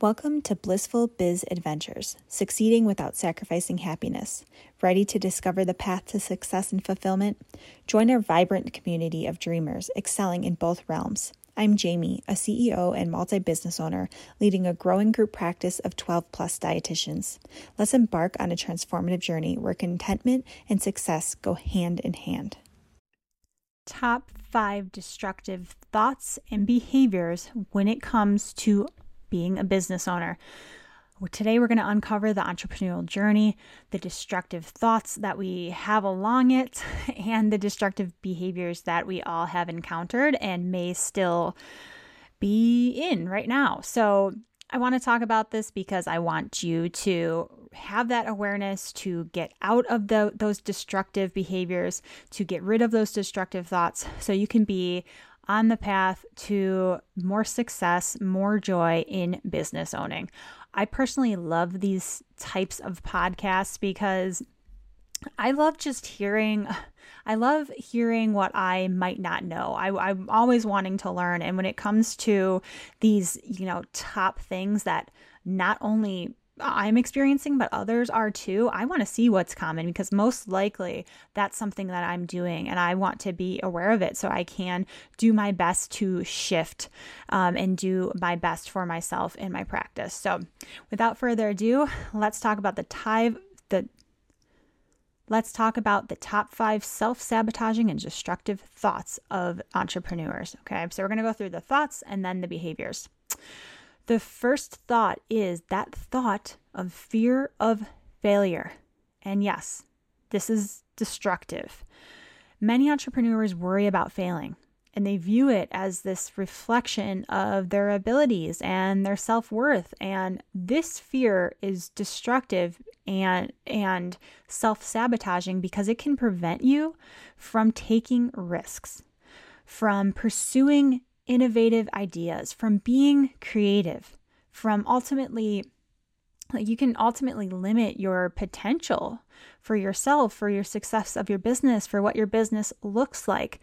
Welcome to Blissful Biz Adventures, succeeding without sacrificing happiness. Ready to discover the path to success and fulfillment? Join our vibrant community of dreamers excelling in both realms. I'm Jamie, a CEO and multi business owner, leading a growing group practice of 12 plus dietitians. Let's embark on a transformative journey where contentment and success go hand in hand. Top five destructive thoughts and behaviors when it comes to being a business owner. Today, we're going to uncover the entrepreneurial journey, the destructive thoughts that we have along it, and the destructive behaviors that we all have encountered and may still be in right now. So, I want to talk about this because I want you to have that awareness to get out of the, those destructive behaviors, to get rid of those destructive thoughts, so you can be on the path to more success, more joy in business owning. I personally love these types of podcasts because I love just hearing. I love hearing what I might not know. I, am always wanting to learn. And when it comes to these, you know, top things that not only I'm experiencing, but others are too, I want to see what's common because most likely that's something that I'm doing and I want to be aware of it so I can do my best to shift um, and do my best for myself in my practice. So, without further ado, let's talk about the type, the Let's talk about the top five self sabotaging and destructive thoughts of entrepreneurs. Okay, so we're going to go through the thoughts and then the behaviors. The first thought is that thought of fear of failure. And yes, this is destructive. Many entrepreneurs worry about failing and they view it as this reflection of their abilities and their self-worth and this fear is destructive and and self-sabotaging because it can prevent you from taking risks from pursuing innovative ideas, from being creative, from ultimately like you can ultimately limit your potential for yourself, for your success of your business, for what your business looks like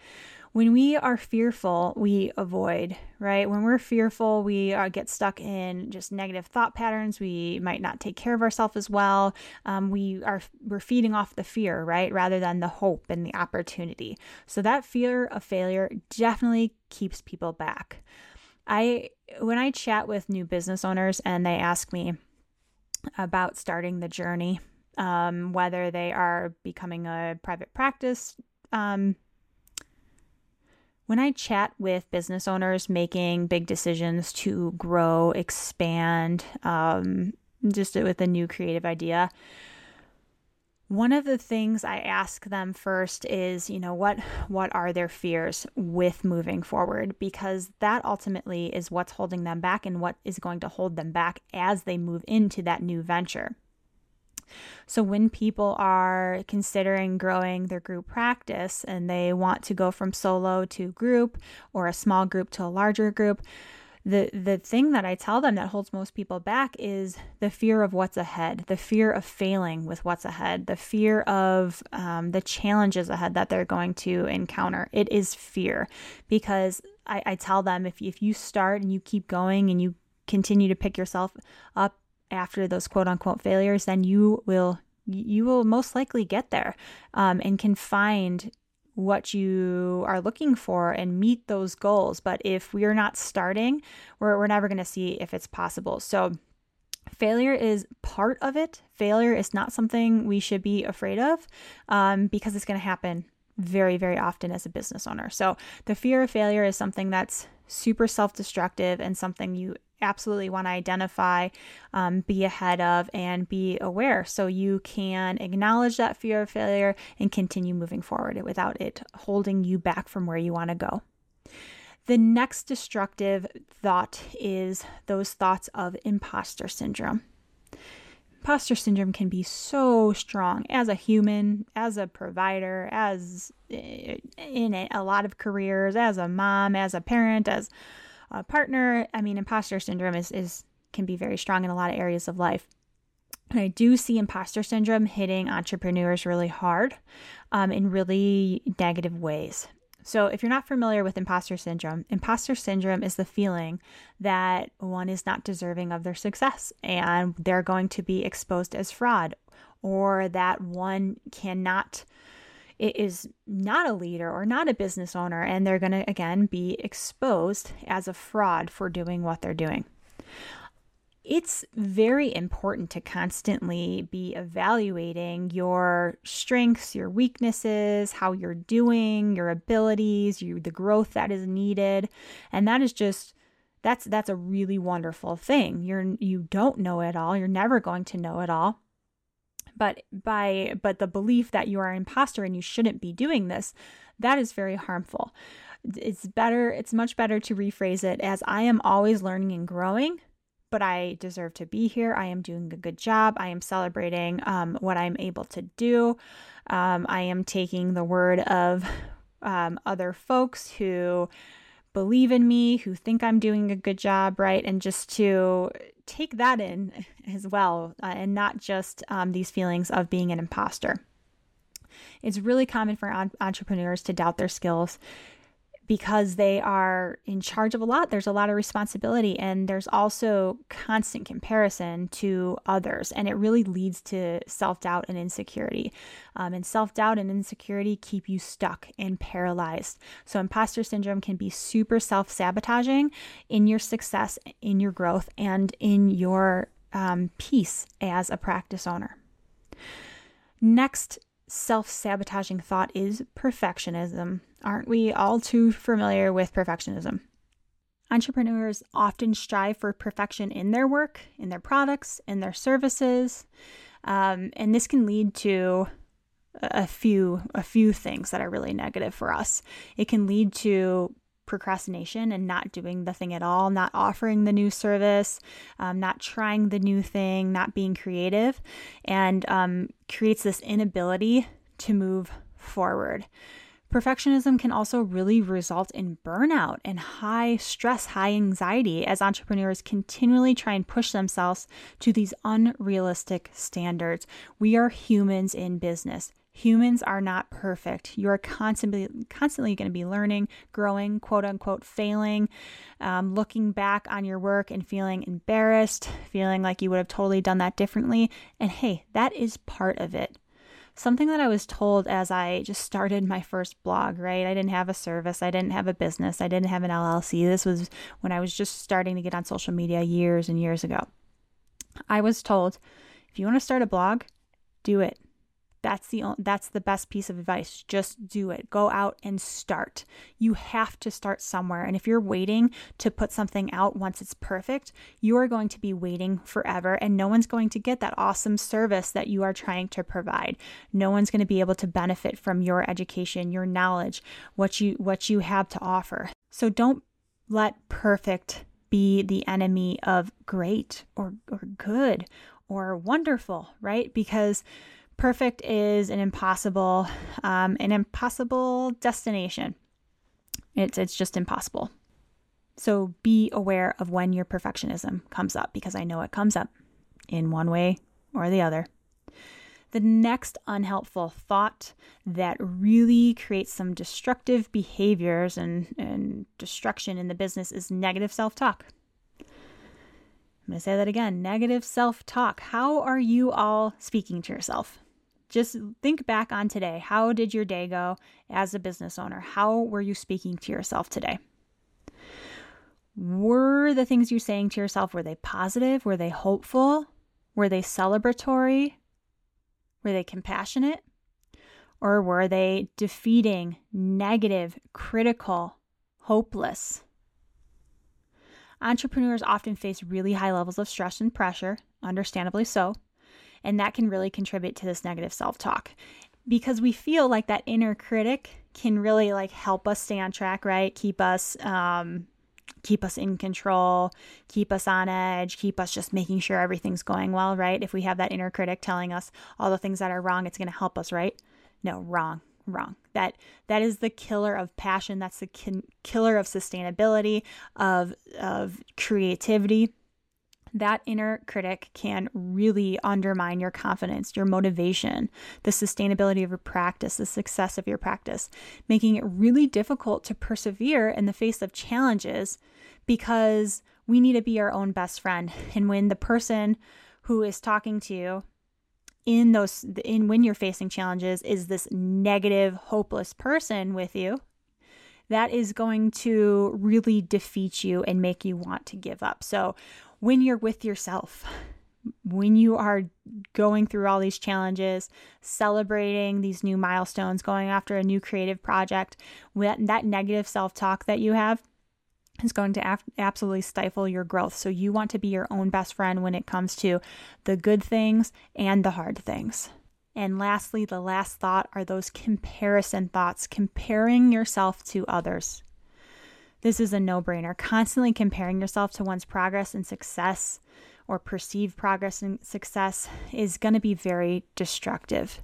when we are fearful, we avoid, right? When we're fearful, we uh, get stuck in just negative thought patterns. We might not take care of ourselves as well. Um, we are we're feeding off the fear, right, rather than the hope and the opportunity. So that fear of failure definitely keeps people back. I when I chat with new business owners and they ask me about starting the journey, um, whether they are becoming a private practice um, when I chat with business owners making big decisions to grow, expand, um, just with a new creative idea, one of the things I ask them first is, you know, what what are their fears with moving forward because that ultimately is what's holding them back and what is going to hold them back as they move into that new venture. So, when people are considering growing their group practice and they want to go from solo to group or a small group to a larger group, the the thing that I tell them that holds most people back is the fear of what's ahead, the fear of failing with what's ahead, the fear of um, the challenges ahead that they're going to encounter. It is fear because I, I tell them if if you start and you keep going and you continue to pick yourself up after those quote unquote failures, then you will you will most likely get there um, and can find what you are looking for and meet those goals. But if we are not starting, we're, we're never going to see if it's possible. So, failure is part of it. Failure is not something we should be afraid of um, because it's going to happen very, very often as a business owner. So, the fear of failure is something that's super self destructive and something you absolutely want to identify, um, be ahead of, and be aware so you can acknowledge that fear of failure and continue moving forward without it holding you back from where you want to go. The next destructive thought is those thoughts of imposter syndrome. Imposter syndrome can be so strong as a human, as a provider, as eh, in a lot of careers, as a mom, as a parent, as a partner. I mean, imposter syndrome is, is can be very strong in a lot of areas of life. And I do see imposter syndrome hitting entrepreneurs really hard um, in really negative ways. So, if you're not familiar with imposter syndrome, imposter syndrome is the feeling that one is not deserving of their success and they're going to be exposed as fraud, or that one cannot is not a leader or not a business owner and they're going to again be exposed as a fraud for doing what they're doing it's very important to constantly be evaluating your strengths, your weaknesses, how you're doing, your abilities, you the growth that is needed. And that is just that's that's a really wonderful thing. You're you don't know it all. You're never going to know it all. But by but the belief that you are an imposter and you shouldn't be doing this, that is very harmful. It's better it's much better to rephrase it as I am always learning and growing but I deserve to be here. I am doing a good job. I am celebrating um, what I'm able to do. Um, I am taking the word of um, other folks who believe in me, who think I'm doing a good job, right? And just to take that in as well, uh, and not just um, these feelings of being an imposter. It's really common for entrepreneurs to doubt their skills, because they are in charge of a lot. There's a lot of responsibility, and there's also constant comparison to others, and it really leads to self doubt and insecurity. Um, and self doubt and insecurity keep you stuck and paralyzed. So, imposter syndrome can be super self sabotaging in your success, in your growth, and in your um, peace as a practice owner. Next self sabotaging thought is perfectionism. Aren't we all too familiar with perfectionism? Entrepreneurs often strive for perfection in their work, in their products, in their services, um, and this can lead to a few a few things that are really negative for us. It can lead to procrastination and not doing the thing at all, not offering the new service, um, not trying the new thing, not being creative, and um, creates this inability to move forward. Perfectionism can also really result in burnout and high stress, high anxiety as entrepreneurs continually try and push themselves to these unrealistic standards. We are humans in business. Humans are not perfect. You are constantly constantly going to be learning, growing, quote unquote, failing, um, looking back on your work and feeling embarrassed, feeling like you would have totally done that differently. And hey, that is part of it. Something that I was told as I just started my first blog, right? I didn't have a service, I didn't have a business, I didn't have an LLC. This was when I was just starting to get on social media years and years ago. I was told if you want to start a blog, do it. That's the that's the best piece of advice. Just do it. Go out and start. You have to start somewhere. And if you're waiting to put something out once it's perfect, you are going to be waiting forever and no one's going to get that awesome service that you are trying to provide. No one's going to be able to benefit from your education, your knowledge, what you what you have to offer. So don't let perfect be the enemy of great or or good or wonderful, right? Because perfect is an impossible, um, an impossible destination. It's it's just impossible. So be aware of when your perfectionism comes up because I know it comes up in one way or the other. The next unhelpful thought that really creates some destructive behaviors and, and destruction in the business is negative self talk. I'm going to say that again negative self talk. How are you all speaking to yourself? Just think back on today. How did your day go as a business owner? How were you speaking to yourself today? Were the things you're saying to yourself were they positive? Were they hopeful? Were they celebratory? Were they compassionate? Or were they defeating, negative, critical, hopeless? Entrepreneurs often face really high levels of stress and pressure, understandably so. And that can really contribute to this negative self talk because we feel like that inner critic can really like help us stay on track, right? Keep us, um, keep us in control, keep us on edge, keep us just making sure everything's going well, right? If we have that inner critic telling us all the things that are wrong, it's going to help us, right? No, wrong, wrong. That that is the killer of passion. That's the kin- killer of sustainability, of of creativity that inner critic can really undermine your confidence, your motivation, the sustainability of your practice, the success of your practice, making it really difficult to persevere in the face of challenges because we need to be our own best friend. And when the person who is talking to you in those in when you're facing challenges is this negative, hopeless person with you, that is going to really defeat you and make you want to give up. So, when you're with yourself, when you are going through all these challenges, celebrating these new milestones, going after a new creative project, that, negative self talk that you have is going to absolutely stifle your growth. So, you want to be your own best friend when it comes to the good things and the hard things. And lastly, the last thought are those comparison thoughts, comparing yourself to others. This is a no brainer. Constantly comparing yourself to one's progress and success or perceived progress and success is going to be very destructive.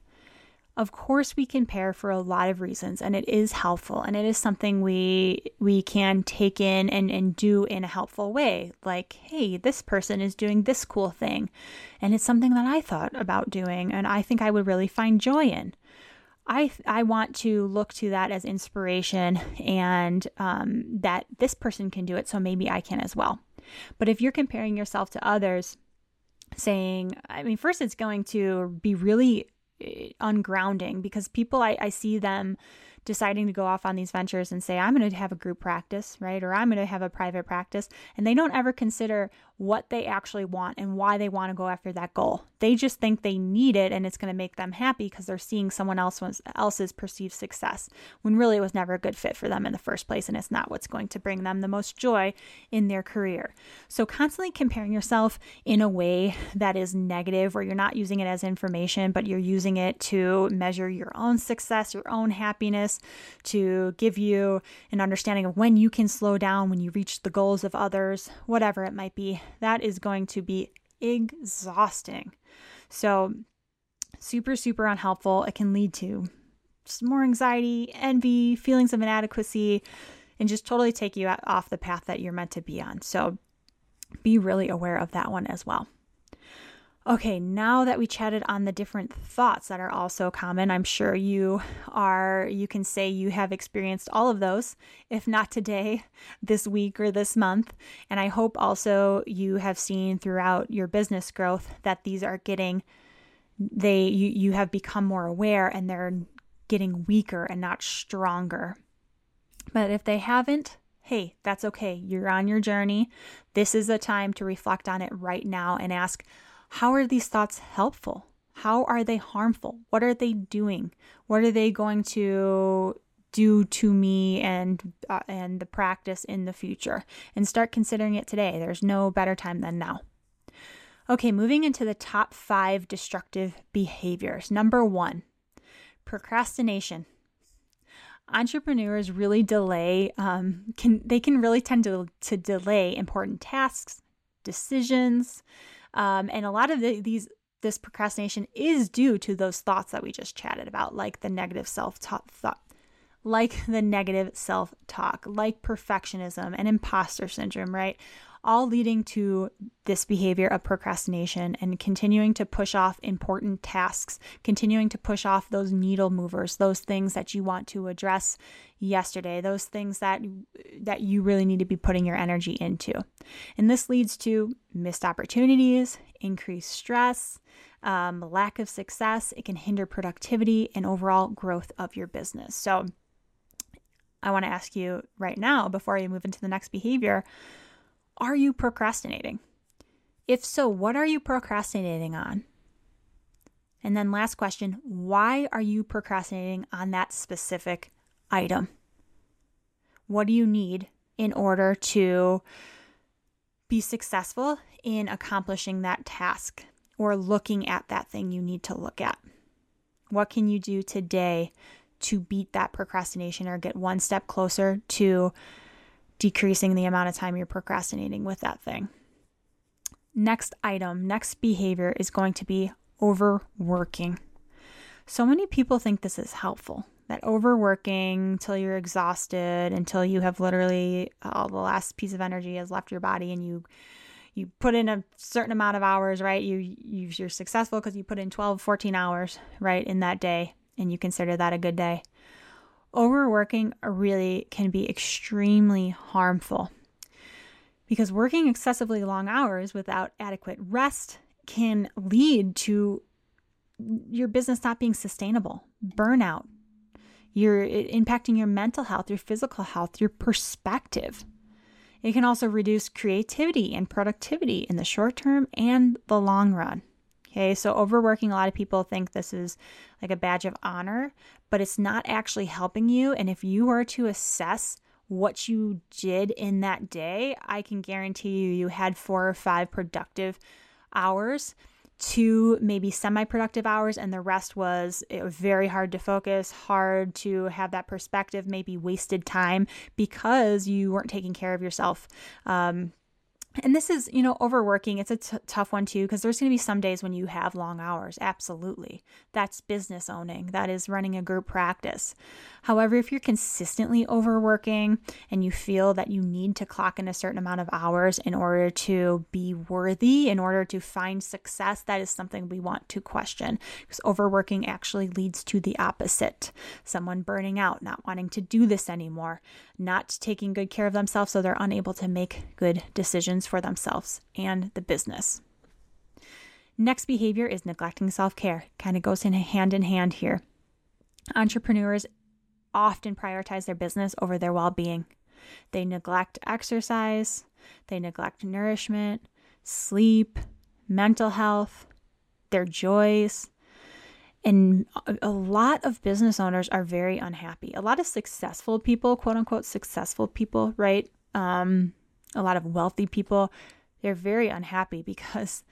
Of course we compare for a lot of reasons and it is helpful and it is something we we can take in and, and do in a helpful way. Like, hey, this person is doing this cool thing and it's something that I thought about doing and I think I would really find joy in. I I want to look to that as inspiration and um, that this person can do it, so maybe I can as well. But if you're comparing yourself to others, saying, I mean, first it's going to be really eh, ungrounding because people I, I see them deciding to go off on these ventures and say, I'm going to have a group practice, right? Or I'm going to have a private practice. And they don't ever consider what they actually want and why they want to go after that goal. They just think they need it and it's going to make them happy because they're seeing someone else else's perceived success when really it was never a good fit for them in the first place and it's not what's going to bring them the most joy in their career. So constantly comparing yourself in a way that is negative where you're not using it as information but you're using it to measure your own success, your own happiness, to give you an understanding of when you can slow down when you reach the goals of others, whatever it might be that is going to be exhausting. So, super, super unhelpful. It can lead to just more anxiety, envy, feelings of inadequacy, and just totally take you off the path that you're meant to be on. So, be really aware of that one as well. Okay, now that we chatted on the different thoughts that are also common, I'm sure you are, you can say you have experienced all of those, if not today, this week, or this month. And I hope also you have seen throughout your business growth that these are getting, they, you, you have become more aware and they're getting weaker and not stronger. But if they haven't, hey, that's okay. You're on your journey. This is a time to reflect on it right now and ask, how are these thoughts helpful? How are they harmful? What are they doing? What are they going to do to me and uh, and the practice in the future? And start considering it today. There's no better time than now. Okay, moving into the top 5 destructive behaviors. Number 1, procrastination entrepreneurs really delay um, can they can really tend to, to delay important tasks decisions um, and a lot of the, these this procrastination is due to those thoughts that we just chatted about, like the negative self thought, like the negative self talk, like perfectionism and imposter syndrome, right? All leading to this behavior of procrastination and continuing to push off important tasks, continuing to push off those needle movers, those things that you want to address yesterday, those things that that you really need to be putting your energy into. And this leads to missed opportunities, increased stress, um, lack of success. It can hinder productivity and overall growth of your business. So, I want to ask you right now, before you move into the next behavior, are you procrastinating? If so, what are you procrastinating on? And then, last question why are you procrastinating on that specific item? What do you need in order to be successful in accomplishing that task or looking at that thing you need to look at? What can you do today to beat that procrastination or get one step closer to decreasing the amount of time you're procrastinating with that thing. Next item, next behavior is going to be overworking. So many people think this is helpful that overworking till you're exhausted, until you have literally uh, all the last piece of energy has left your body and you you put in a certain amount of hours, right? You, you you're successful because you put in 12, 14 hours, right, in that day, and you consider that a good day. Overworking really can be extremely harmful because working excessively long hours without adequate rest can lead to your business not being sustainable, burnout. You're impacting your mental health, your physical health, your perspective. It can also reduce creativity and productivity in the short term and the long run. Okay, so overworking, a lot of people think this is like a badge of honor, but it's not actually helping you. And if you were to assess what you did in that day, I can guarantee you you had four or five productive hours two maybe semi productive hours, and the rest was, it was very hard to focus, hard to have that perspective, maybe wasted time because you weren't taking care of yourself. Um, and this is, you know, overworking. It's a t- tough one too, because there's going to be some days when you have long hours. Absolutely. That's business owning, that is running a group practice. However, if you're consistently overworking and you feel that you need to clock in a certain amount of hours in order to be worthy, in order to find success, that is something we want to question because overworking actually leads to the opposite someone burning out, not wanting to do this anymore, not taking good care of themselves, so they're unable to make good decisions for themselves and the business. Next behavior is neglecting self care. Kind of goes in hand in hand here. Entrepreneurs often prioritize their business over their well being. They neglect exercise, they neglect nourishment, sleep, mental health, their joys. And a lot of business owners are very unhappy. A lot of successful people, quote unquote, successful people, right? Um, a lot of wealthy people, they're very unhappy because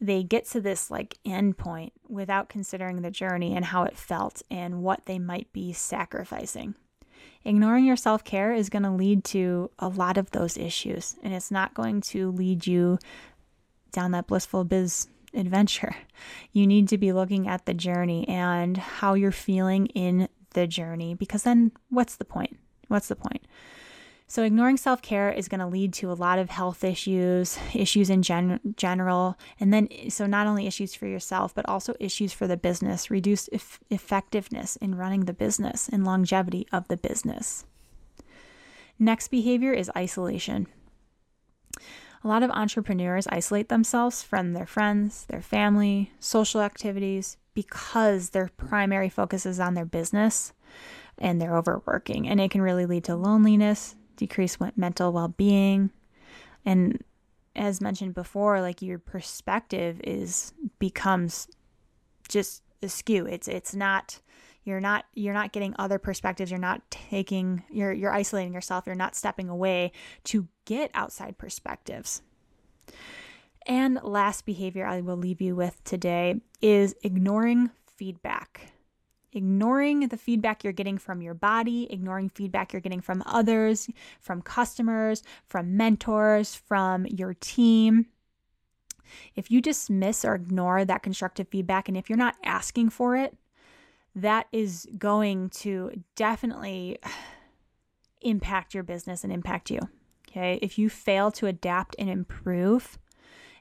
they get to this like end point without considering the journey and how it felt and what they might be sacrificing. Ignoring your self care is going to lead to a lot of those issues, and it's not going to lead you down that blissful biz adventure. You need to be looking at the journey and how you're feeling in the journey, because then what's the point? What's the point? So, ignoring self care is going to lead to a lot of health issues, issues in gen- general, and then so not only issues for yourself, but also issues for the business, reduced e- effectiveness in running the business and longevity of the business. Next behavior is isolation. A lot of entrepreneurs isolate themselves from their friends, their family, social activities because their primary focus is on their business and they're overworking. And it can really lead to loneliness, decrease mental well-being. And as mentioned before like your perspective is becomes just askew. It's it's not you're not you're not getting other perspectives. You're not taking you're you're isolating yourself. You're not stepping away to get outside perspectives. And last behavior i will leave you with today is ignoring feedback ignoring the feedback you're getting from your body, ignoring feedback you're getting from others, from customers, from mentors, from your team. If you dismiss or ignore that constructive feedback, and if you're not asking for it, that is going to definitely impact your business and impact you. Okay. If you fail to adapt and improve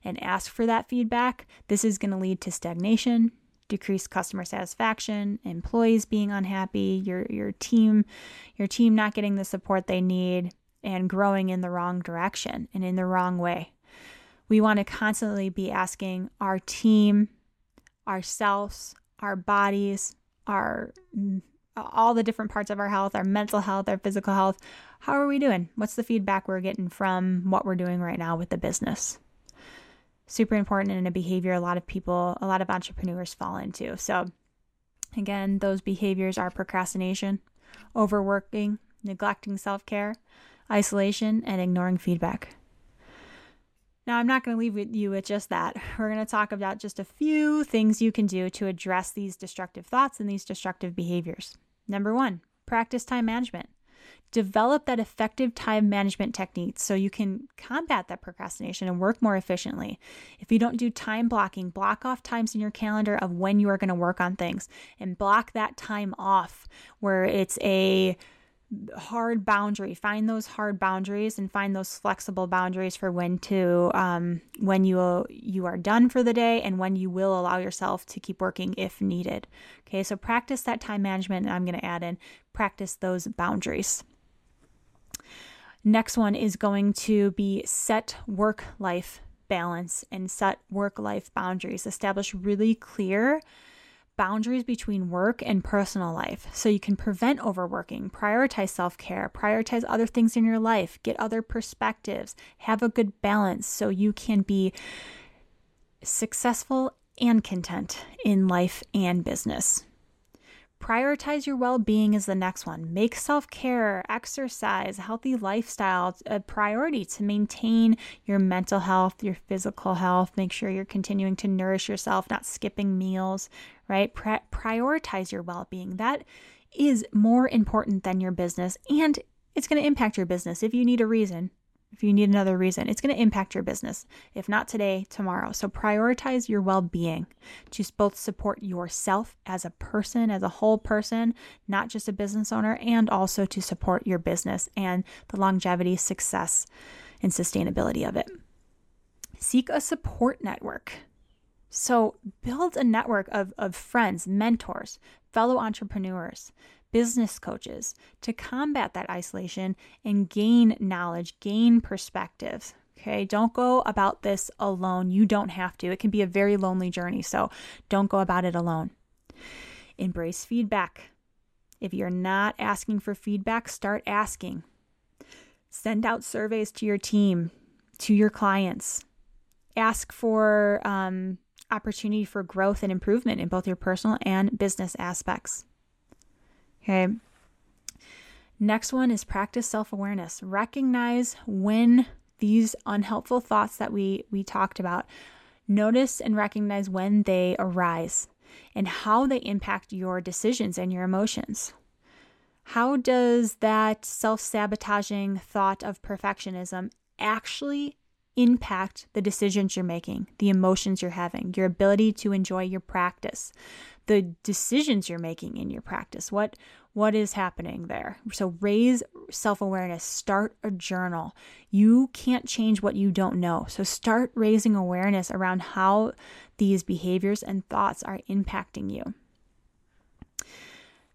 and ask for that feedback, this is going to lead to stagnation, decreased customer satisfaction, employees being unhappy, your your team your team not getting the support they need and growing in the wrong direction and in the wrong way. We want to constantly be asking our team, ourselves, our bodies, our mm, all the different parts of our health, our mental health, our physical health, how are we doing? What's the feedback we're getting from what we're doing right now with the business? Super important in a behavior a lot of people, a lot of entrepreneurs fall into. So, again, those behaviors are procrastination, overworking, neglecting self care, isolation, and ignoring feedback. Now, I'm not going to leave you with just that. We're going to talk about just a few things you can do to address these destructive thoughts and these destructive behaviors. Number one, practice time management develop that effective time management technique so you can combat that procrastination and work more efficiently. If you don't do time blocking, block off times in your calendar of when you are going to work on things and block that time off where it's a hard boundary. Find those hard boundaries and find those flexible boundaries for when to um, when you you are done for the day and when you will allow yourself to keep working if needed. Okay so practice that time management and i'm going to add in practice those boundaries next one is going to be set work life balance and set work life boundaries establish really clear boundaries between work and personal life so you can prevent overworking, prioritize self care, prioritize other things in your life, get other perspectives, have a good balance so you can be successful and content in life and business. Prioritize your well being is the next one. Make self care, exercise, healthy lifestyle a priority to maintain your mental health, your physical health. Make sure you're continuing to nourish yourself, not skipping meals, right? Pri- prioritize your well being. That is more important than your business, and it's going to impact your business if you need a reason if you need another reason, it's going to impact your business. If not today, tomorrow. So prioritize your well being to both support yourself as a person, as a whole person, not just a business owner, and also to support your business and the longevity, success, and sustainability of it. Seek a support network. So build a network of, of friends, mentors, fellow entrepreneurs business coaches to combat that isolation and gain knowledge, gain perspectives. Okay, don't go about this alone. You don't have to. It can be a very lonely journey, so don't go about it alone. Embrace feedback. If you're not asking for feedback, start asking. Send out surveys to your team, to your clients. Ask for um, opportunity for growth and improvement in both your personal and business aspects. Okay. Next one is practice self awareness. Recognize when these unhelpful thoughts that we, we talked about, notice and recognize when they arise and how they impact your decisions and your emotions. How does that self sabotaging thought of perfectionism actually impact the decisions you're making, the emotions you're having, your ability to enjoy your practice, the decisions you're making in your practice. What what is happening there? So raise self-awareness, start a journal. You can't change what you don't know. So start raising awareness around how these behaviors and thoughts are impacting you.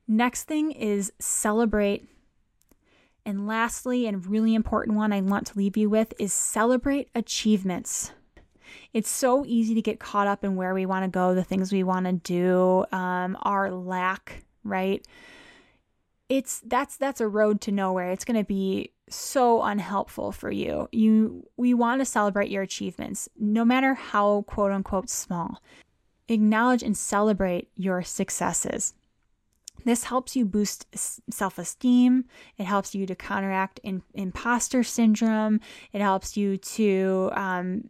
Next thing is celebrate and lastly, and really important one I want to leave you with is celebrate achievements. It's so easy to get caught up in where we want to go, the things we want to do, um, our lack, right? It's that's that's a road to nowhere. It's going to be so unhelpful for you. You we want to celebrate your achievements, no matter how quote unquote small. Acknowledge and celebrate your successes. This helps you boost self esteem. It helps you to counteract in, imposter syndrome. It helps you to um,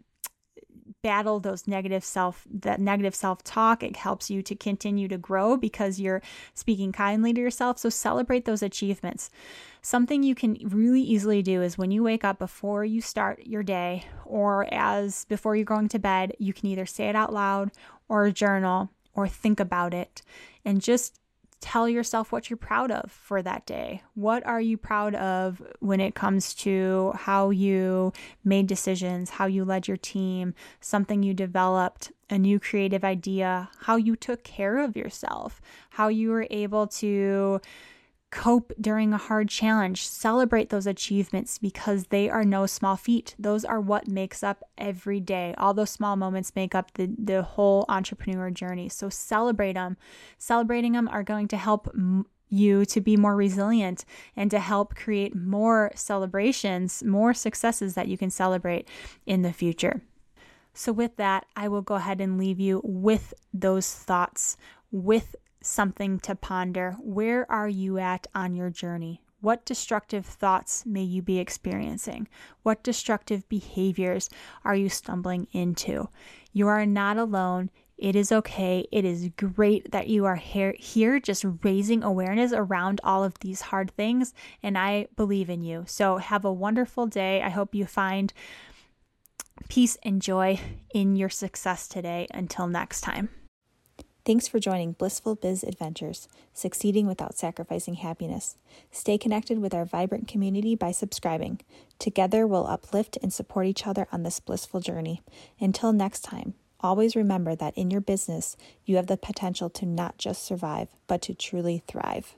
battle those negative self that negative self-talk. It helps you to continue to grow because you're speaking kindly to yourself. So celebrate those achievements. Something you can really easily do is when you wake up before you start your day or as before you're going to bed you can either say it out loud or journal or think about it and just tell yourself what you're proud of for that day. What are you proud of when it comes to how you made decisions, how you led your team, something you developed, a new creative idea, how you took care of yourself, how you were able to cope during a hard challenge. Celebrate those achievements because they are no small feat. Those are what makes up every day. All those small moments make up the, the whole entrepreneur journey. So celebrate them. Celebrating them are going to help m- you to be more resilient and to help create more celebrations, more successes that you can celebrate in the future. So, with that, I will go ahead and leave you with those thoughts, with something to ponder. Where are you at on your journey? What destructive thoughts may you be experiencing? What destructive behaviors are you stumbling into? You are not alone. It is okay. It is great that you are here, here just raising awareness around all of these hard things. And I believe in you. So have a wonderful day. I hope you find peace and joy in your success today. Until next time. Thanks for joining Blissful Biz Adventures, succeeding without sacrificing happiness. Stay connected with our vibrant community by subscribing. Together, we'll uplift and support each other on this blissful journey. Until next time, always remember that in your business, you have the potential to not just survive, but to truly thrive.